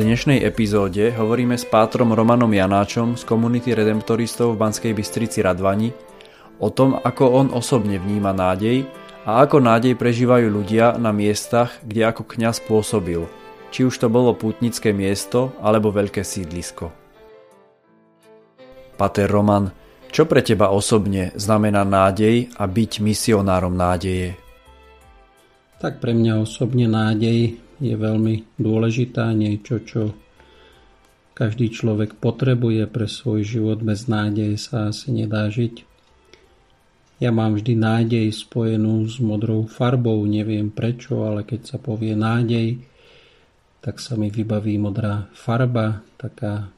Dnešnej epizóde hovoríme s pátrom Romanom Janáčom z komunity redemptoristov v Banskej Bystrici Radvani o tom, ako on osobne vníma nádej a ako nádej prežívajú ľudia na miestach, kde ako kňaz pôsobil – či už to bolo pútnické miesto alebo veľké sídlisko. Pater Roman, čo pre teba osobne znamená nádej a byť misionárom nádeje? Tak pre mňa osobne nádej je veľmi dôležitá, niečo, čo každý človek potrebuje pre svoj život. Bez nádeje sa asi nedá žiť. Ja mám vždy nádej spojenú s modrou farbou, neviem prečo, ale keď sa povie nádej, tak sa mi vybaví modrá farba, taká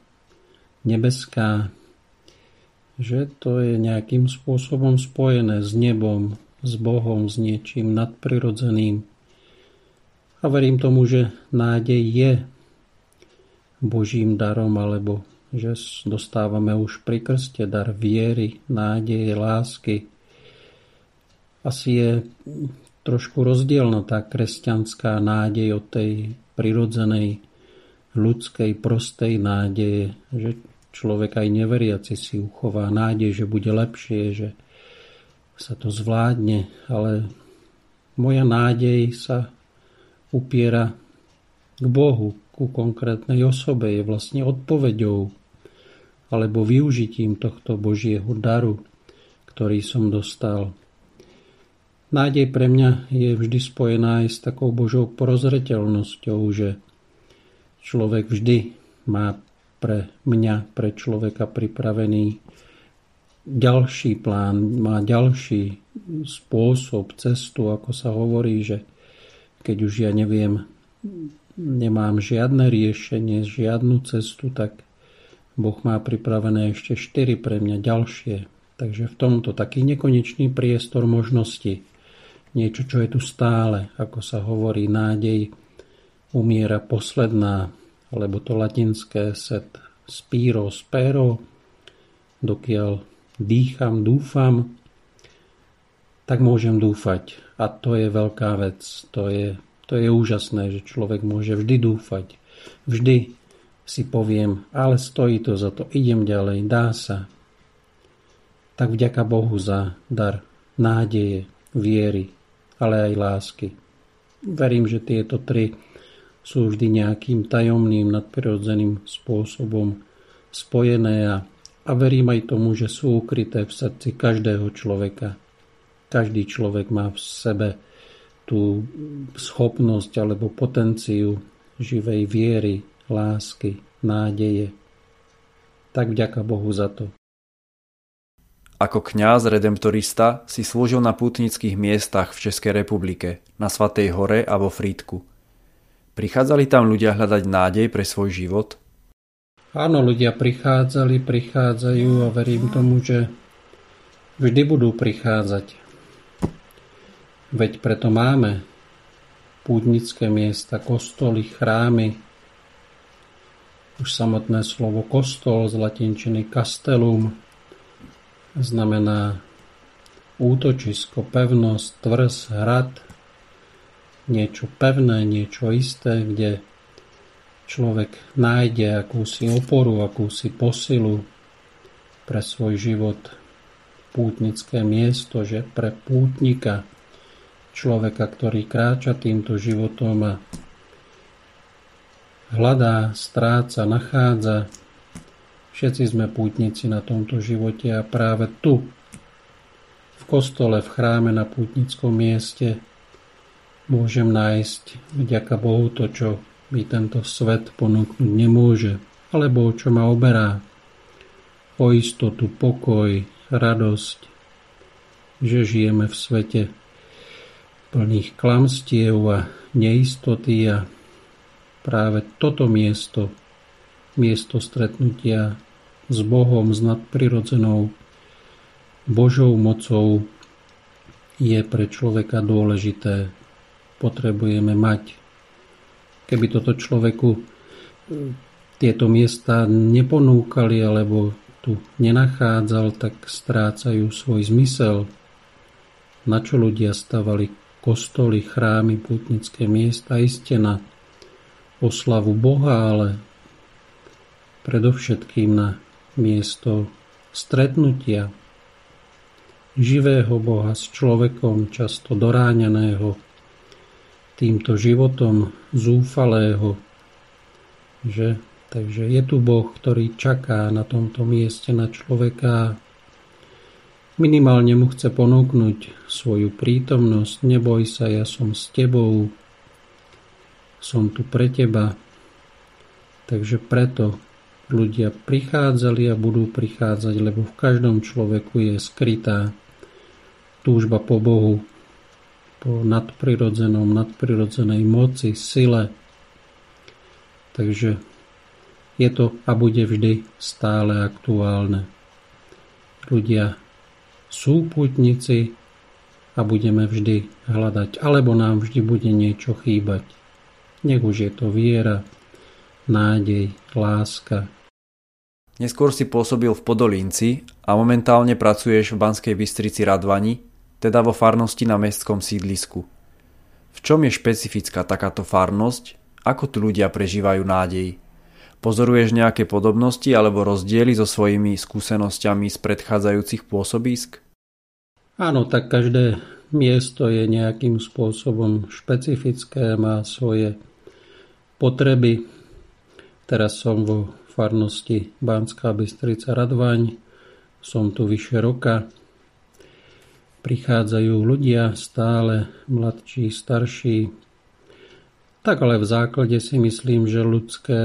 nebeská, že to je nejakým spôsobom spojené s nebom, s Bohom, s niečím nadprirodzeným. A verím tomu, že nádej je Božím darom, alebo že dostávame už pri krste dar viery, nádeje, lásky. Asi je trošku rozdielna tá kresťanská nádej od tej prirodzenej ľudskej prostej nádeje, že človek aj neveriaci si uchová nádej, že bude lepšie, že sa to zvládne, ale moja nádej sa upiera k Bohu, ku konkrétnej osobe, je vlastne odpoveďou alebo využitím tohto Božieho daru, ktorý som dostal. Nádej pre mňa je vždy spojená aj s takou Božou prozreteľnosťou, že človek vždy má pre mňa, pre človeka pripravený ďalší plán, má ďalší spôsob, cestu, ako sa hovorí, že keď už ja neviem, nemám žiadne riešenie, žiadnu cestu, tak Boh má pripravené ešte štyri pre mňa ďalšie. Takže v tomto taký nekonečný priestor možností niečo, čo je tu stále, ako sa hovorí, nádej umiera posledná, alebo to latinské set spiro, spero, dokiaľ dýcham, dúfam, tak môžem dúfať. A to je veľká vec. To je, to je úžasné, že človek môže vždy dúfať. Vždy si poviem, ale stojí to za to, idem ďalej, dá sa. Tak vďaka Bohu za dar nádeje, viery, ale aj lásky. Verím, že tieto tri sú vždy nejakým tajomným, nadprirodzeným spôsobom spojené a, a verím aj tomu, že sú ukryté v srdci každého človeka. Každý človek má v sebe tú schopnosť alebo potenciu živej viery, lásky, nádeje. Tak vďaka Bohu za to. Ako kňaz redemptorista si slúžil na pútnických miestach v Českej republike, na Svatej hore a vo Frýdku. Prichádzali tam ľudia hľadať nádej pre svoj život? Áno, ľudia prichádzali, prichádzajú a verím tomu, že vždy budú prichádzať. Veď preto máme pútnické miesta, kostoly, chrámy. Už samotné slovo kostol z latinčiny castellum znamená útočisko, pevnosť, tvrz, hrad, niečo pevné, niečo isté, kde človek nájde akúsi oporu, akúsi posilu pre svoj život. Pútnické miesto, že pre pútnika, človeka, ktorý kráča týmto životom a hľadá, stráca, nachádza Všetci sme pútnici na tomto živote a práve tu, v kostole, v chráme na pútnickom mieste, môžem nájsť vďaka Bohu to, čo mi tento svet ponúknuť nemôže, alebo čo ma oberá. O istotu, pokoj, radosť, že žijeme v svete plných klamstiev a neistoty a práve toto miesto, miesto stretnutia s Bohom, s nadprirodzenou Božou mocou je pre človeka dôležité. Potrebujeme mať. Keby toto človeku e, tieto miesta neponúkali alebo tu nenachádzal, tak strácajú svoj zmysel. Na čo ľudia stavali kostoly, chrámy, putnické miesta, iste na oslavu Boha, ale predovšetkým na miesto stretnutia živého Boha s človekom, často doráňaného týmto životom zúfalého, že? Takže je tu Boh, ktorý čaká na tomto mieste na človeka minimálne mu chce ponúknuť svoju prítomnosť. Neboj sa, ja som s tebou, som tu pre teba. Takže preto ľudia prichádzali a budú prichádzať, lebo v každom človeku je skrytá túžba po Bohu, po nadprirodzenom, nadprirodzenej moci, sile. Takže je to a bude vždy stále aktuálne. Ľudia sú putníci a budeme vždy hľadať, alebo nám vždy bude niečo chýbať. Nech už je to viera, nádej, láska. Neskôr si pôsobil v Podolínci a momentálne pracuješ v Banskej Bystrici Radvani, teda vo farnosti na mestskom sídlisku. V čom je špecifická takáto farnosť? Ako tu ľudia prežívajú nádej? Pozoruješ nejaké podobnosti alebo rozdiely so svojimi skúsenosťami z predchádzajúcich pôsobisk? Áno, tak každé miesto je nejakým spôsobom špecifické, má svoje potreby. Teraz som vo farnosti Banská Bystrica Radvaň, som tu vyše roka. Prichádzajú ľudia stále, mladší, starší. Tak ale v základe si myslím, že ľudské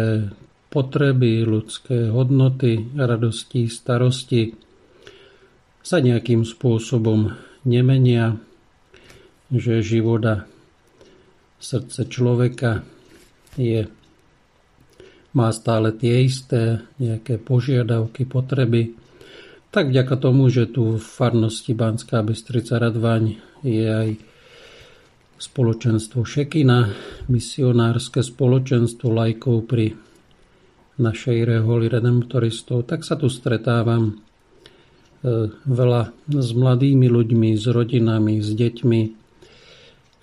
potreby, ľudské hodnoty, radosti, starosti sa nejakým spôsobom nemenia, že života srdce človeka je, má stále tie isté nejaké požiadavky, potreby, tak vďaka tomu, že tu v farnosti Banská Bystrica Radvaň je aj spoločenstvo Šekina, misionárske spoločenstvo lajkov pri našej reholi redemptoristov, tak sa tu stretávam veľa s mladými ľuďmi, s rodinami, s deťmi,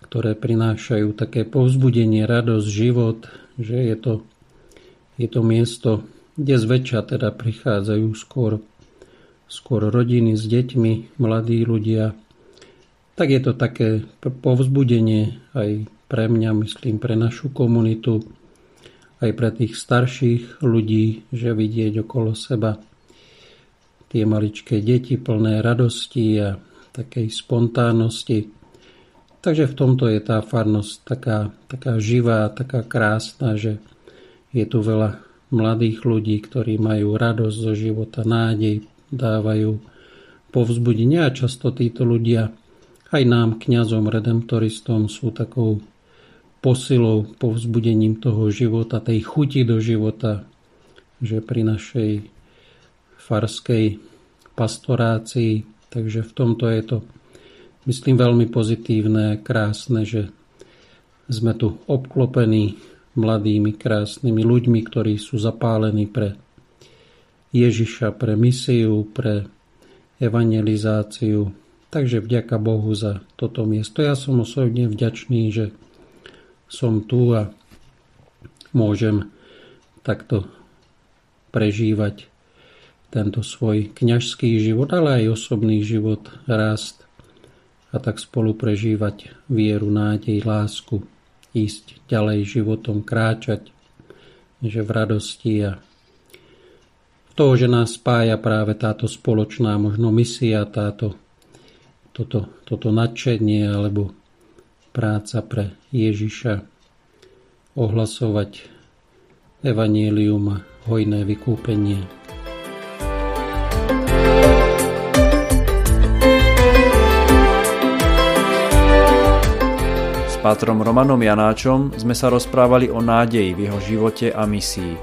ktoré prinášajú také povzbudenie, radosť, život, že je to, je to miesto, kde zväčša teda prichádzajú skôr, skôr rodiny s deťmi, mladí ľudia. Tak je to také povzbudenie aj pre mňa, myslím, pre našu komunitu, aj pre tých starších ľudí, že vidieť okolo seba tie maličké deti plné radosti a takej spontánnosti. Takže v tomto je tá farnosť taká, taká živá, taká krásna, že je tu veľa mladých ľudí, ktorí majú radosť zo života, nádej, dávajú povzbudenie a často títo ľudia aj nám, kňazom, redemptoristom, sú takou posilou, povzbudením toho života, tej chuti do života, že pri našej farskej pastorácii, takže v tomto je to, myslím, veľmi pozitívne, krásne, že sme tu obklopení mladými, krásnymi ľuďmi, ktorí sú zapálení pre Ježiša, pre misiu, pre evangelizáciu. Takže vďaka Bohu za toto miesto. Ja som osobne vďačný, že som tu a môžem takto prežívať tento svoj kňažský život, ale aj osobný život, rast a tak spolu prežívať vieru, nádej, lásku, ísť ďalej životom, kráčať, že v radosti a toho, že nás spája práve táto spoločná možno misia, táto, toto, toto nadšenie alebo práca pre Ježiša, ohlasovať evanílium a hojné vykúpenie. Pátrom Romanom Janáčom sme sa rozprávali o nádeji v jeho živote a misii.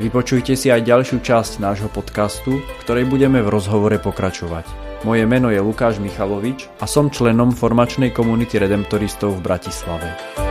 Vypočujte si aj ďalšiu časť nášho podcastu, ktorej budeme v rozhovore pokračovať. Moje meno je Lukáš Michalovič a som členom formačnej komunity redemptoristov v Bratislave.